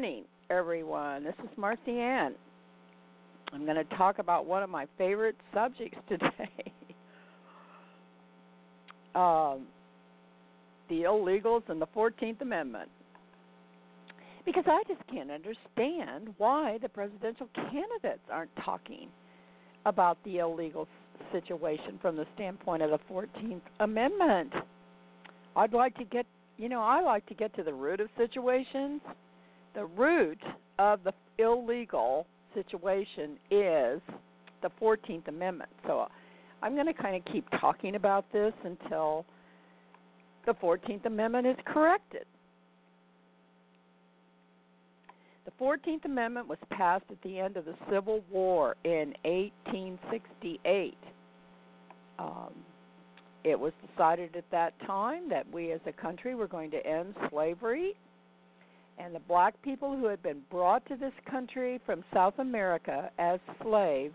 Morning, everyone. This is Marcy Ann. I'm going to talk about one of my favorite subjects today um, the illegals and the 14th Amendment. Because I just can't understand why the presidential candidates aren't talking about the illegal situation from the standpoint of the 14th Amendment. I'd like to get you know, I like to get to the root of situations. The root of the illegal situation is the 14th Amendment. So I'm going to kind of keep talking about this until the 14th Amendment is corrected. The 14th Amendment was passed at the end of the Civil War in 1868. Um, it was decided at that time that we as a country were going to end slavery and the black people who had been brought to this country from South America as slaves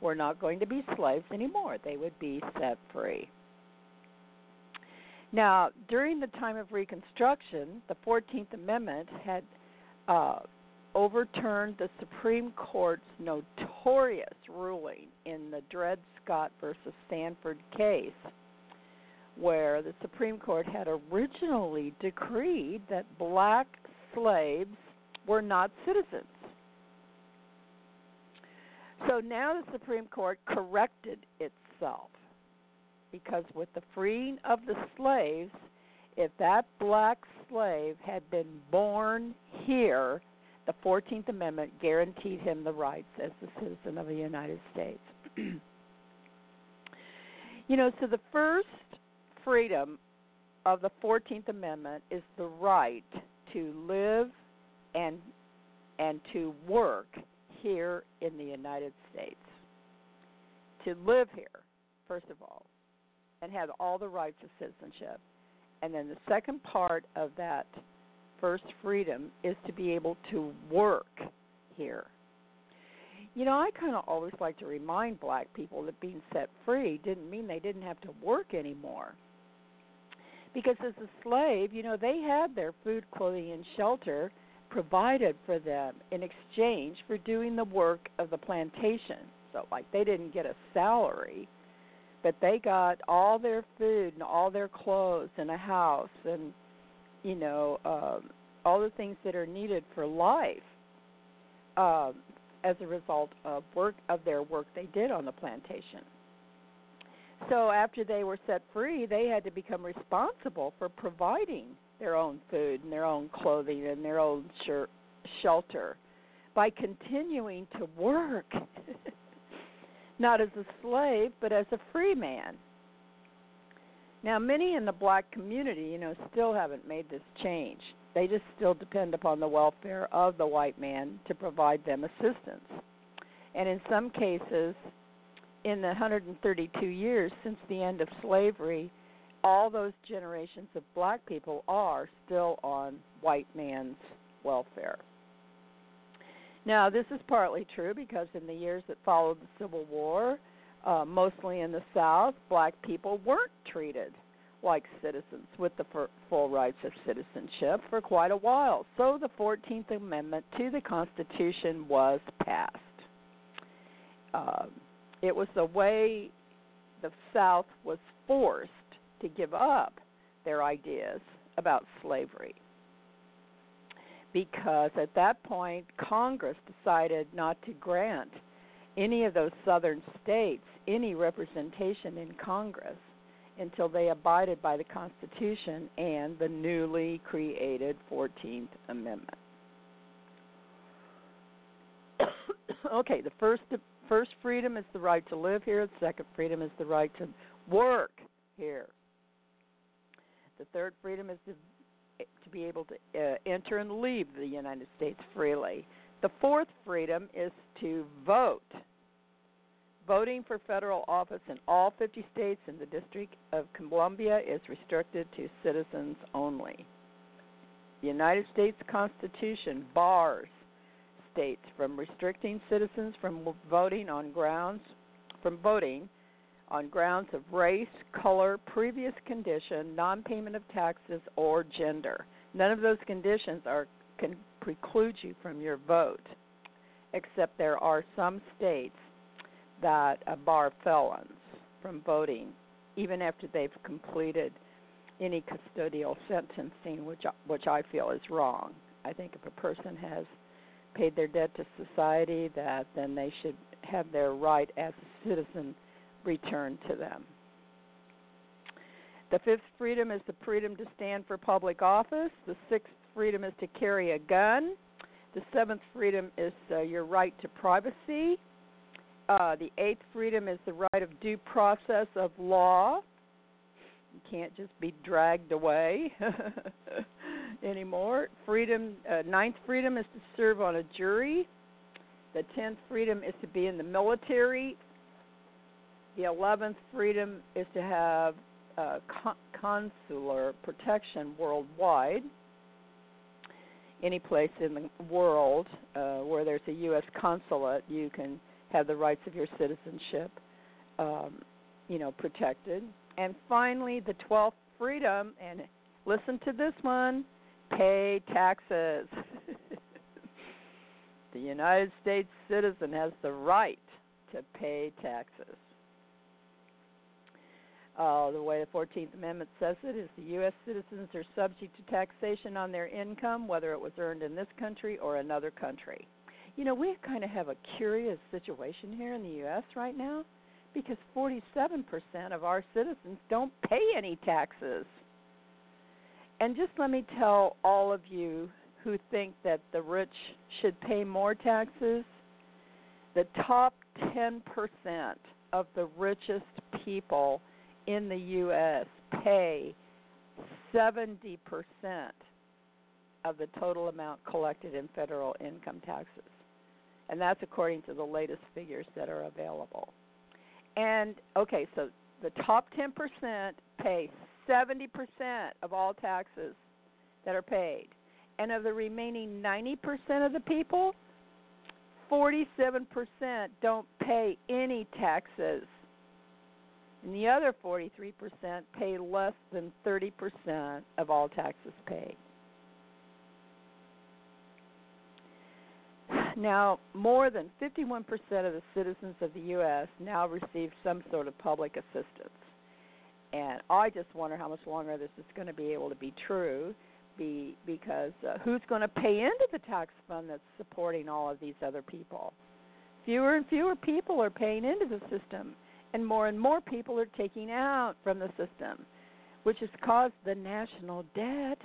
were not going to be slaves anymore. They would be set free. Now, during the time of Reconstruction, the 14th Amendment had uh, overturned the Supreme Court's notorious ruling in the Dred Scott versus Sandford case where the Supreme Court had originally decreed that black slaves were not citizens. So now the Supreme Court corrected itself because with the freeing of the slaves, if that black slave had been born here, the 14th Amendment guaranteed him the rights as a citizen of the United States. you know, so the first freedom of the 14th Amendment is the right to live and and to work here in the United States. To live here, first of all, and have all the rights of citizenship. And then the second part of that first freedom is to be able to work here. You know, I kind of always like to remind black people that being set free didn't mean they didn't have to work anymore because as a slave, you know, they had their food, clothing, and shelter provided for them in exchange for doing the work of the plantation. So, like, they didn't get a salary, but they got all their food and all their clothes and a house and, you know, um, all the things that are needed for life um, as a result of work of their work they did on the plantation so after they were set free, they had to become responsible for providing their own food and their own clothing and their own shir- shelter by continuing to work, not as a slave, but as a free man. Now, many in the black community, you know, still haven't made this change. They just still depend upon the welfare of the white man to provide them assistance. And in some cases, in the 132 years since the end of slavery, all those generations of black people are still on white man's welfare. Now, this is partly true because in the years that followed the Civil War, uh, mostly in the South, black people weren't treated like citizens with the full rights of citizenship for quite a while. So the 14th Amendment to the Constitution was passed. Uh, it was the way the South was forced to give up their ideas about slavery. because at that point Congress decided not to grant any of those southern states any representation in Congress until they abided by the Constitution and the newly created 14th Amendment. okay, the first first freedom is the right to live here, the second freedom is the right to work here. The third freedom is to to be able to uh, enter and leave the United States freely. The fourth freedom is to vote. Voting for federal office in all 50 states and the District of Columbia is restricted to citizens only. The United States Constitution bars states from restricting citizens from voting on grounds from voting on grounds of race, color, previous condition, non-payment of taxes, or gender. None of those conditions are can preclude you from your vote, except there are some states that bar felons from voting, even after they've completed any custodial sentencing, which which I feel is wrong. I think if a person has paid their debt to society, that then they should have their right as a citizen returned to them. The fifth freedom is the freedom to stand for public office. The sixth freedom is to carry a gun. The seventh freedom is uh, your right to privacy. Uh, the eighth freedom is the right of due process of law. You can't just be dragged away anymore. Freedom, uh, ninth freedom is to serve on a jury. The tenth freedom is to be in the military. The 11th freedom is to have uh, con- consular protection worldwide. Any place in the world uh, where there's a U.S. consulate, you can have the rights of your citizenship, um, you know, protected. And finally, the 12th freedom, and listen to this one: pay taxes. the United States citizen has the right to pay taxes. Uh, the way the 14th Amendment says it is the U.S. citizens are subject to taxation on their income, whether it was earned in this country or another country. You know, we kind of have a curious situation here in the U.S. right now because 47% of our citizens don't pay any taxes. And just let me tell all of you who think that the rich should pay more taxes the top 10% of the richest people in the U.S. pay 70% of the total amount collected in federal income taxes. And that's according to the latest figures that are available. And okay, so the top 10% pay 70% of all taxes that are paid. And of the remaining 90% of the people, 47% don't pay any taxes and the other 43% pay less than 30% of all taxes paid. Now, more than 51% of the citizens of the U.S. now receive some sort of public assistance. And I just wonder how much longer this is going to be able to be true be, because uh, who's going to pay into the tax fund that's supporting all of these other people? Fewer and fewer people are paying into the system and more and more people are taking out from the system, which has caused the national debt.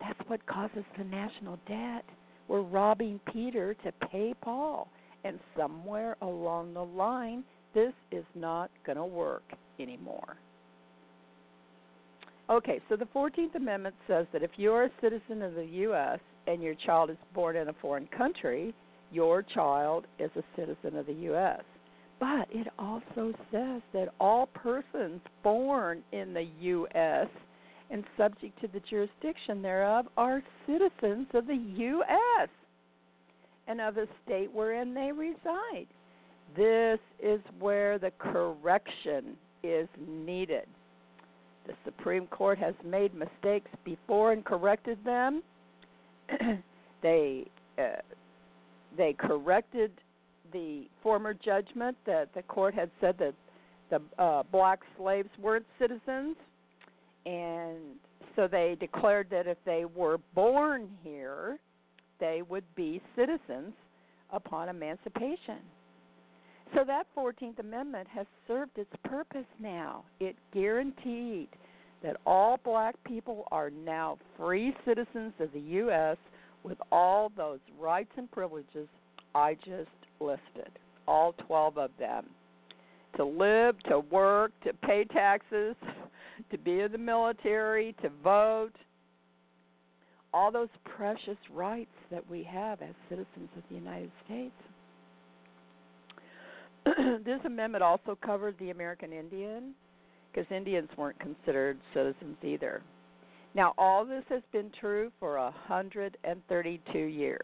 That's what causes the national debt. We're robbing Peter to pay Paul. And somewhere along the line, this is not going to work anymore. Okay, so the 14th Amendment says that if you're a citizen of the U.S. and your child is born in a foreign country, your child is a citizen of the U.S. But it also says that all persons born in the U.S. and subject to the jurisdiction thereof are citizens of the U.S. and of the state wherein they reside. This is where the correction is needed. The Supreme Court has made mistakes before and corrected them. they uh, they corrected the former judgment that the court had said that the uh, black slaves weren't citizens, and so they declared that if they were born here they would be citizens upon emancipation. So that 14th Amendment has served its purpose now. It guaranteed that all black people are now free citizens of the U.S. with all those rights and privileges I just listed, all 12 of them. To live, to work, to pay taxes, to be in the military, to vote, all those precious rights that we have as citizens of the United States. this amendment also covered the American Indian because Indians weren't considered citizens either. Now, all this has been true for 132 years.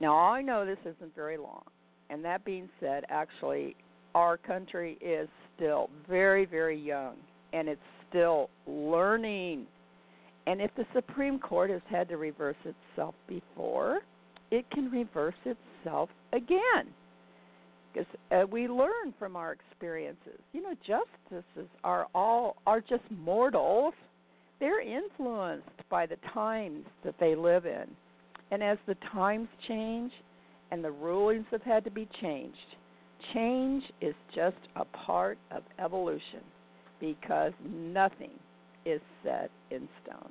Now, I know this isn't very long, and that being said, actually, our country is still very, very young, and it's still learning. And if the Supreme Court has had to reverse itself before, it can reverse itself again uh, we learn from our experiences. You know, justices are all are just mortals. They're influenced by the times that they live in, and as the times change, and the rulings have had to be changed, change is just a part of evolution, because nothing is set in stone.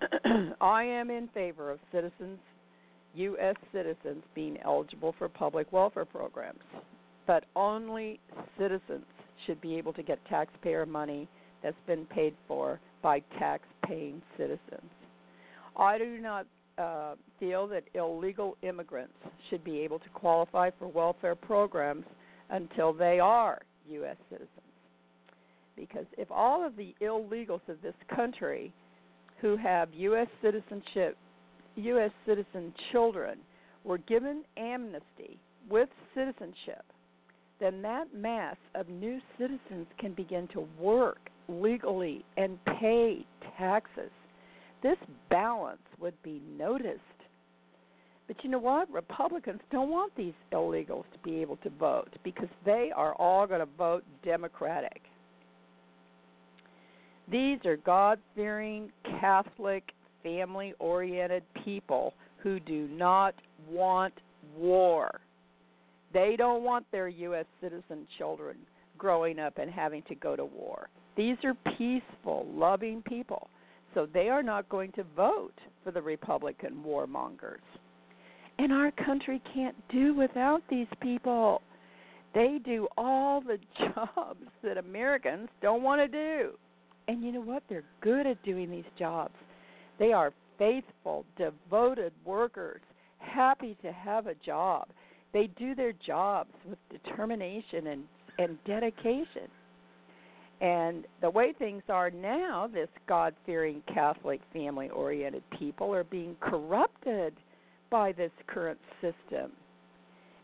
I am in favor of citizens U.S. citizens being eligible for public welfare programs, but only citizens should be able to get taxpayer money that's been paid for by tax paying citizens. I do not uh, feel that illegal immigrants should be able to qualify for welfare programs until they are U.S. citizens. Because if all of the illegals of this country who have U.S. citizenship U.S. citizen children were given amnesty with citizenship, then that mass of new citizens can begin to work legally and pay taxes. This balance would be noticed. But you know what? Republicans don't want these illegals to be able to vote because they are all going to vote Democratic. These are God fearing, Catholic, family oriented people who do not want war. They don't want their U.S. citizen children growing up and having to go to war. These are peaceful, loving people. So they are not going to vote for the Republican warmongers. And our country can't do without these people. They do all the jobs that Americans don't want to do. And you know what? They're good at doing these jobs. They are faithful, devoted workers, happy to have a job. They do their jobs with determination and, and dedication. And the way things are now, this God fearing Catholic family oriented people are being corrupted by this current system.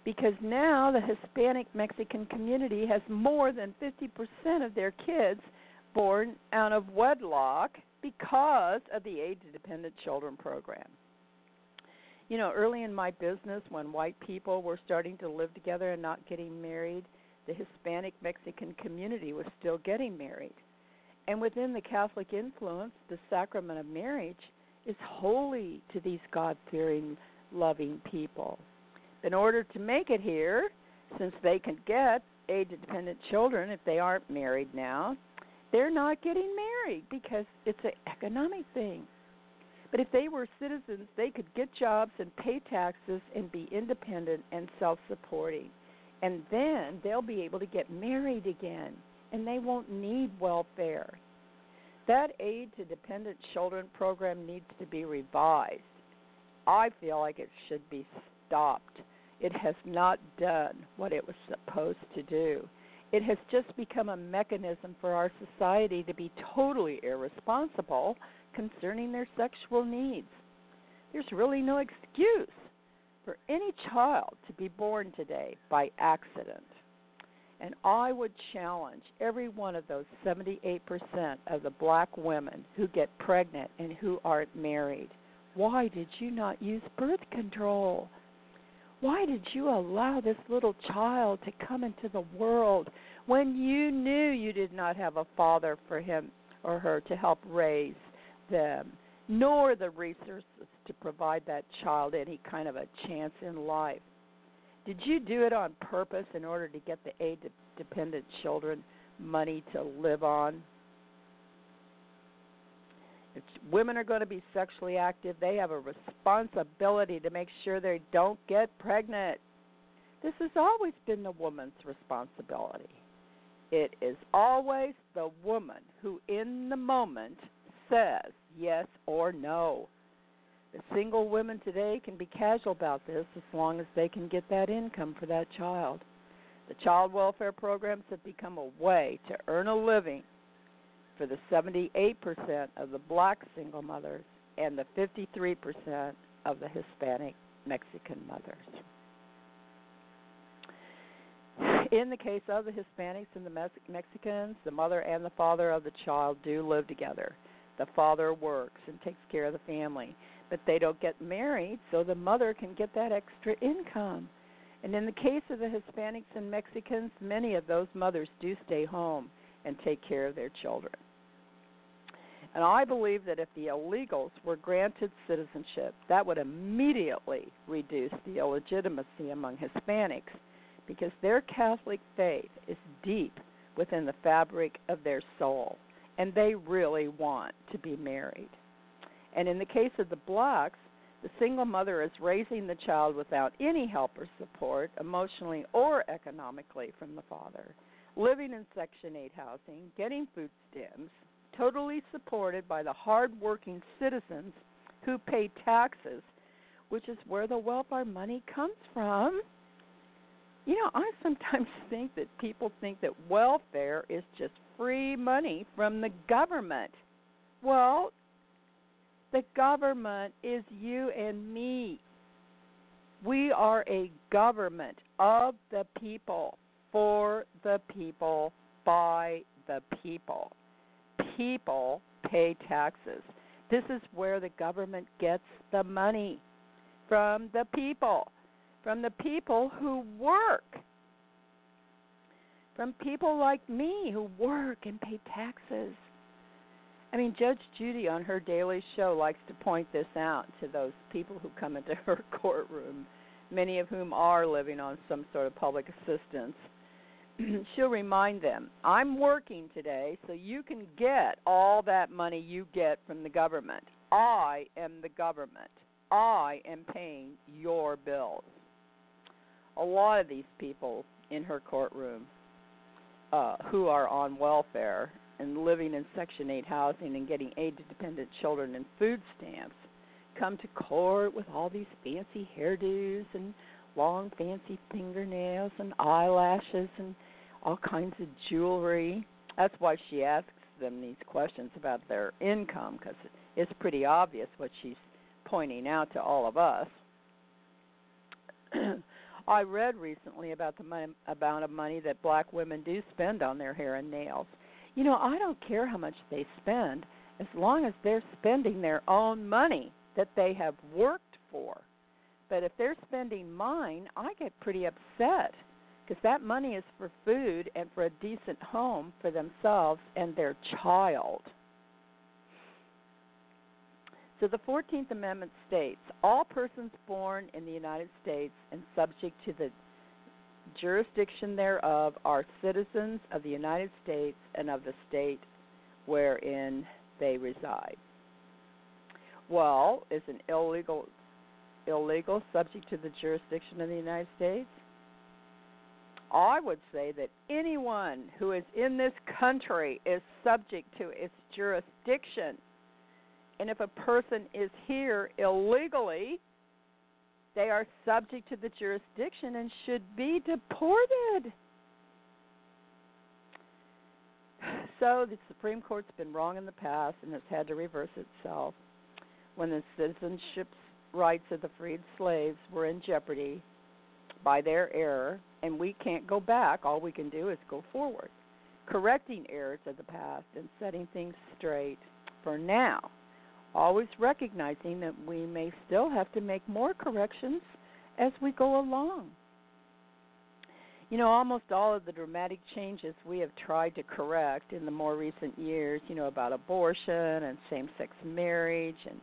Because now the Hispanic Mexican community has more than 50% of their kids born out of wedlock because of the Aid to Dependent Children program. You know, early in my business, when white people were starting to live together and not getting married, the Hispanic Mexican community was still getting married. And within the Catholic influence, the sacrament of marriage is holy to these God fearing, loving people. In order to make it here, since they can get to dependent children if they aren't married now, they're not getting married because it's an economic thing. But if they were citizens, they could get jobs and pay taxes and be independent and self supporting. And then they'll be able to get married again and they won't need welfare. That aid to dependent children program needs to be revised. I feel like it should be stopped. It has not done what it was supposed to do. It has just become a mechanism for our society to be totally irresponsible concerning their sexual needs. There's really no excuse for any child to be born today by accident. And I would challenge every one of those 78% of the black women who get pregnant and who aren't married. Why did you not use birth control? Why did you allow this little child to come into the world when you knew you did not have a father for him or her to help raise them, nor the resources to provide that child any kind of a chance in life. Did you do it on purpose in order to get the aid dependent children money to live on? If women are going to be sexually active, they have a responsibility to make sure they don't get pregnant. This has always been the woman's responsibility. It is always the woman who, in the moment, says yes or no. The single women today can be casual about this as long as they can get that income for that child. The child welfare programs have become a way to earn a living for the 78% of the black single mothers and the 53% of the Hispanic Mexican mothers. In the case of the Hispanics and the Mex- Mexicans, the mother and the father of the child do live together. The father works and takes care of the family, but they don't get married, so the mother can get that extra income. And in the case of the Hispanics and Mexicans, many of those mothers do stay home and take care of their children. And I believe that if the illegals were granted citizenship, that would immediately reduce the illegitimacy among Hispanics because their Catholic faith is deep within the fabric of their soul, and they really want to be married. And in the case of the blacks, the single mother is raising the child without any help or support, emotionally or economically, from the father, living in Section 8 housing, getting food stamps, totally supported by the hard-working citizens who pay taxes, which is where the welfare money comes from. You know, I sometimes think that people think that welfare is just free money from the government. Well, the government is you and me. We are a government of the people, for the people, by the people. People pay taxes. This is where the government gets the money from the people from the people who work, from people like me who work and pay taxes. I mean, Judge Judy on her daily show likes to point this out to those people who come into her courtroom, many of whom are living on some sort of public assistance. She'll remind them, I'm working today so you can get all that money you get from the government. I am the government. I am paying your bills a lot of these people in her courtroom uh, who are on welfare and living in Section 8 housing and getting aid to dependent children and food stamps come to court with all these fancy hairdos and long fancy fingernails and eyelashes and all kinds of jewelry. That's why she asks them these questions about their income because it's pretty obvious what she's pointing out to all of us. I read recently about the money, amount of money that black women do spend on their hair and nails. You know, I don't care how much they spend as long as they're spending their own money that they have worked for. But if they're spending mine, I get pretty upset because that money is for food and for a decent home for themselves and their child. So the 14th Amendment states all persons born in the United States and subject to the jurisdiction thereof are citizens of the United States and of the state wherein they reside. Well, is an illegal illegal subject to the jurisdiction of the United States? I would say that anyone who is in this country is subject to its jurisdiction. And if a person is here illegally, they are subject to the jurisdiction and should be deported. So the Supreme Court's been wrong in the past and has had to reverse itself. When the citizenship rights of the freed slaves were in jeopardy by their error, and we can't go back, all we can do is go forward, correcting errors of the past and setting things straight for now always recognizing that we may still have to make more corrections as we go along. You know, almost all of the dramatic changes we have tried to correct in the more recent years, you know, about abortion and same sex marriage and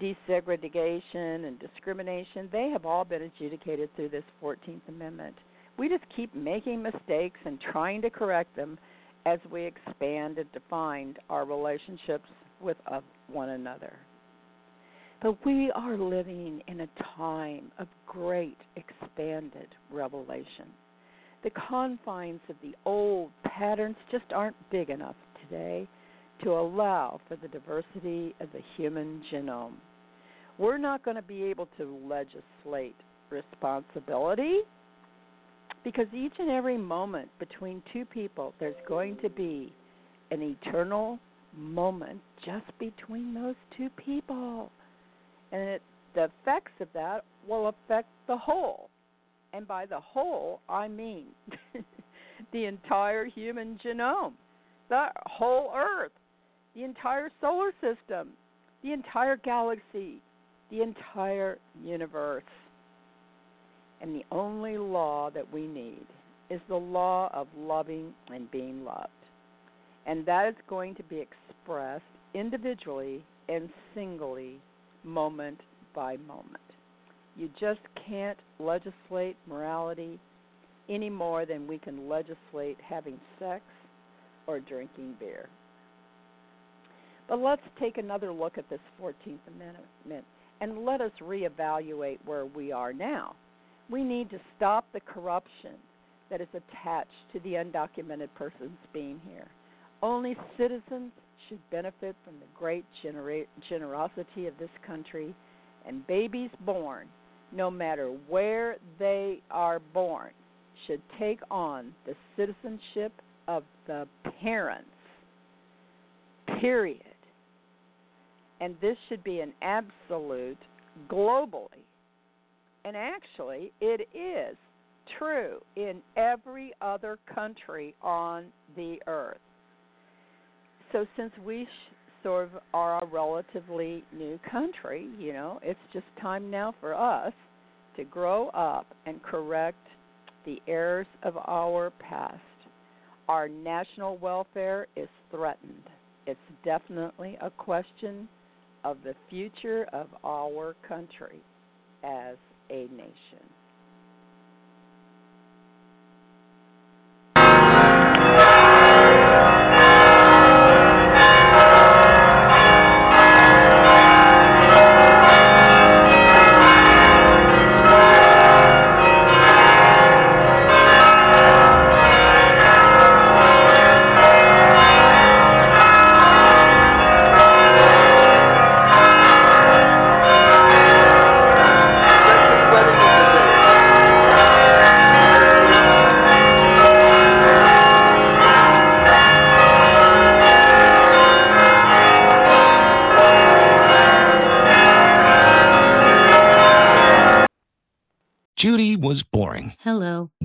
desegregation and discrimination, they have all been adjudicated through this 14th Amendment. We just keep making mistakes and trying to correct them as we expand and define our relationships with one another. But we are living in a time of great expanded revelation. The confines of the old patterns just aren't big enough today to allow for the diversity of the human genome. We're not going to be able to legislate responsibility because each and every moment between two people, there's going to be an eternal moment just between those two people. And it, the effects of that will affect the whole. And by the whole, I mean the entire human genome, the whole Earth, the entire solar system, the entire galaxy, the entire universe. And the only law that we need is the law of loving and being loved. And that is going to be expressed individually and singly, moment by moment. You just can't legislate morality any more than we can legislate having sex or drinking beer. But let's take another look at this 14th Amendment and let us reevaluate where we are now. We need to stop the corruption that is attached to the undocumented persons being here. Only citizens should benefit from the great generosity of this country, and babies born, no matter where they are born, should take on the citizenship of the parents. Period. And this should be an absolute globally and actually, it is true in every other country on the earth. So, since we sh- sort of are a relatively new country, you know, it's just time now for us to grow up and correct the errors of our past. Our national welfare is threatened. It's definitely a question of the future of our country as a nation.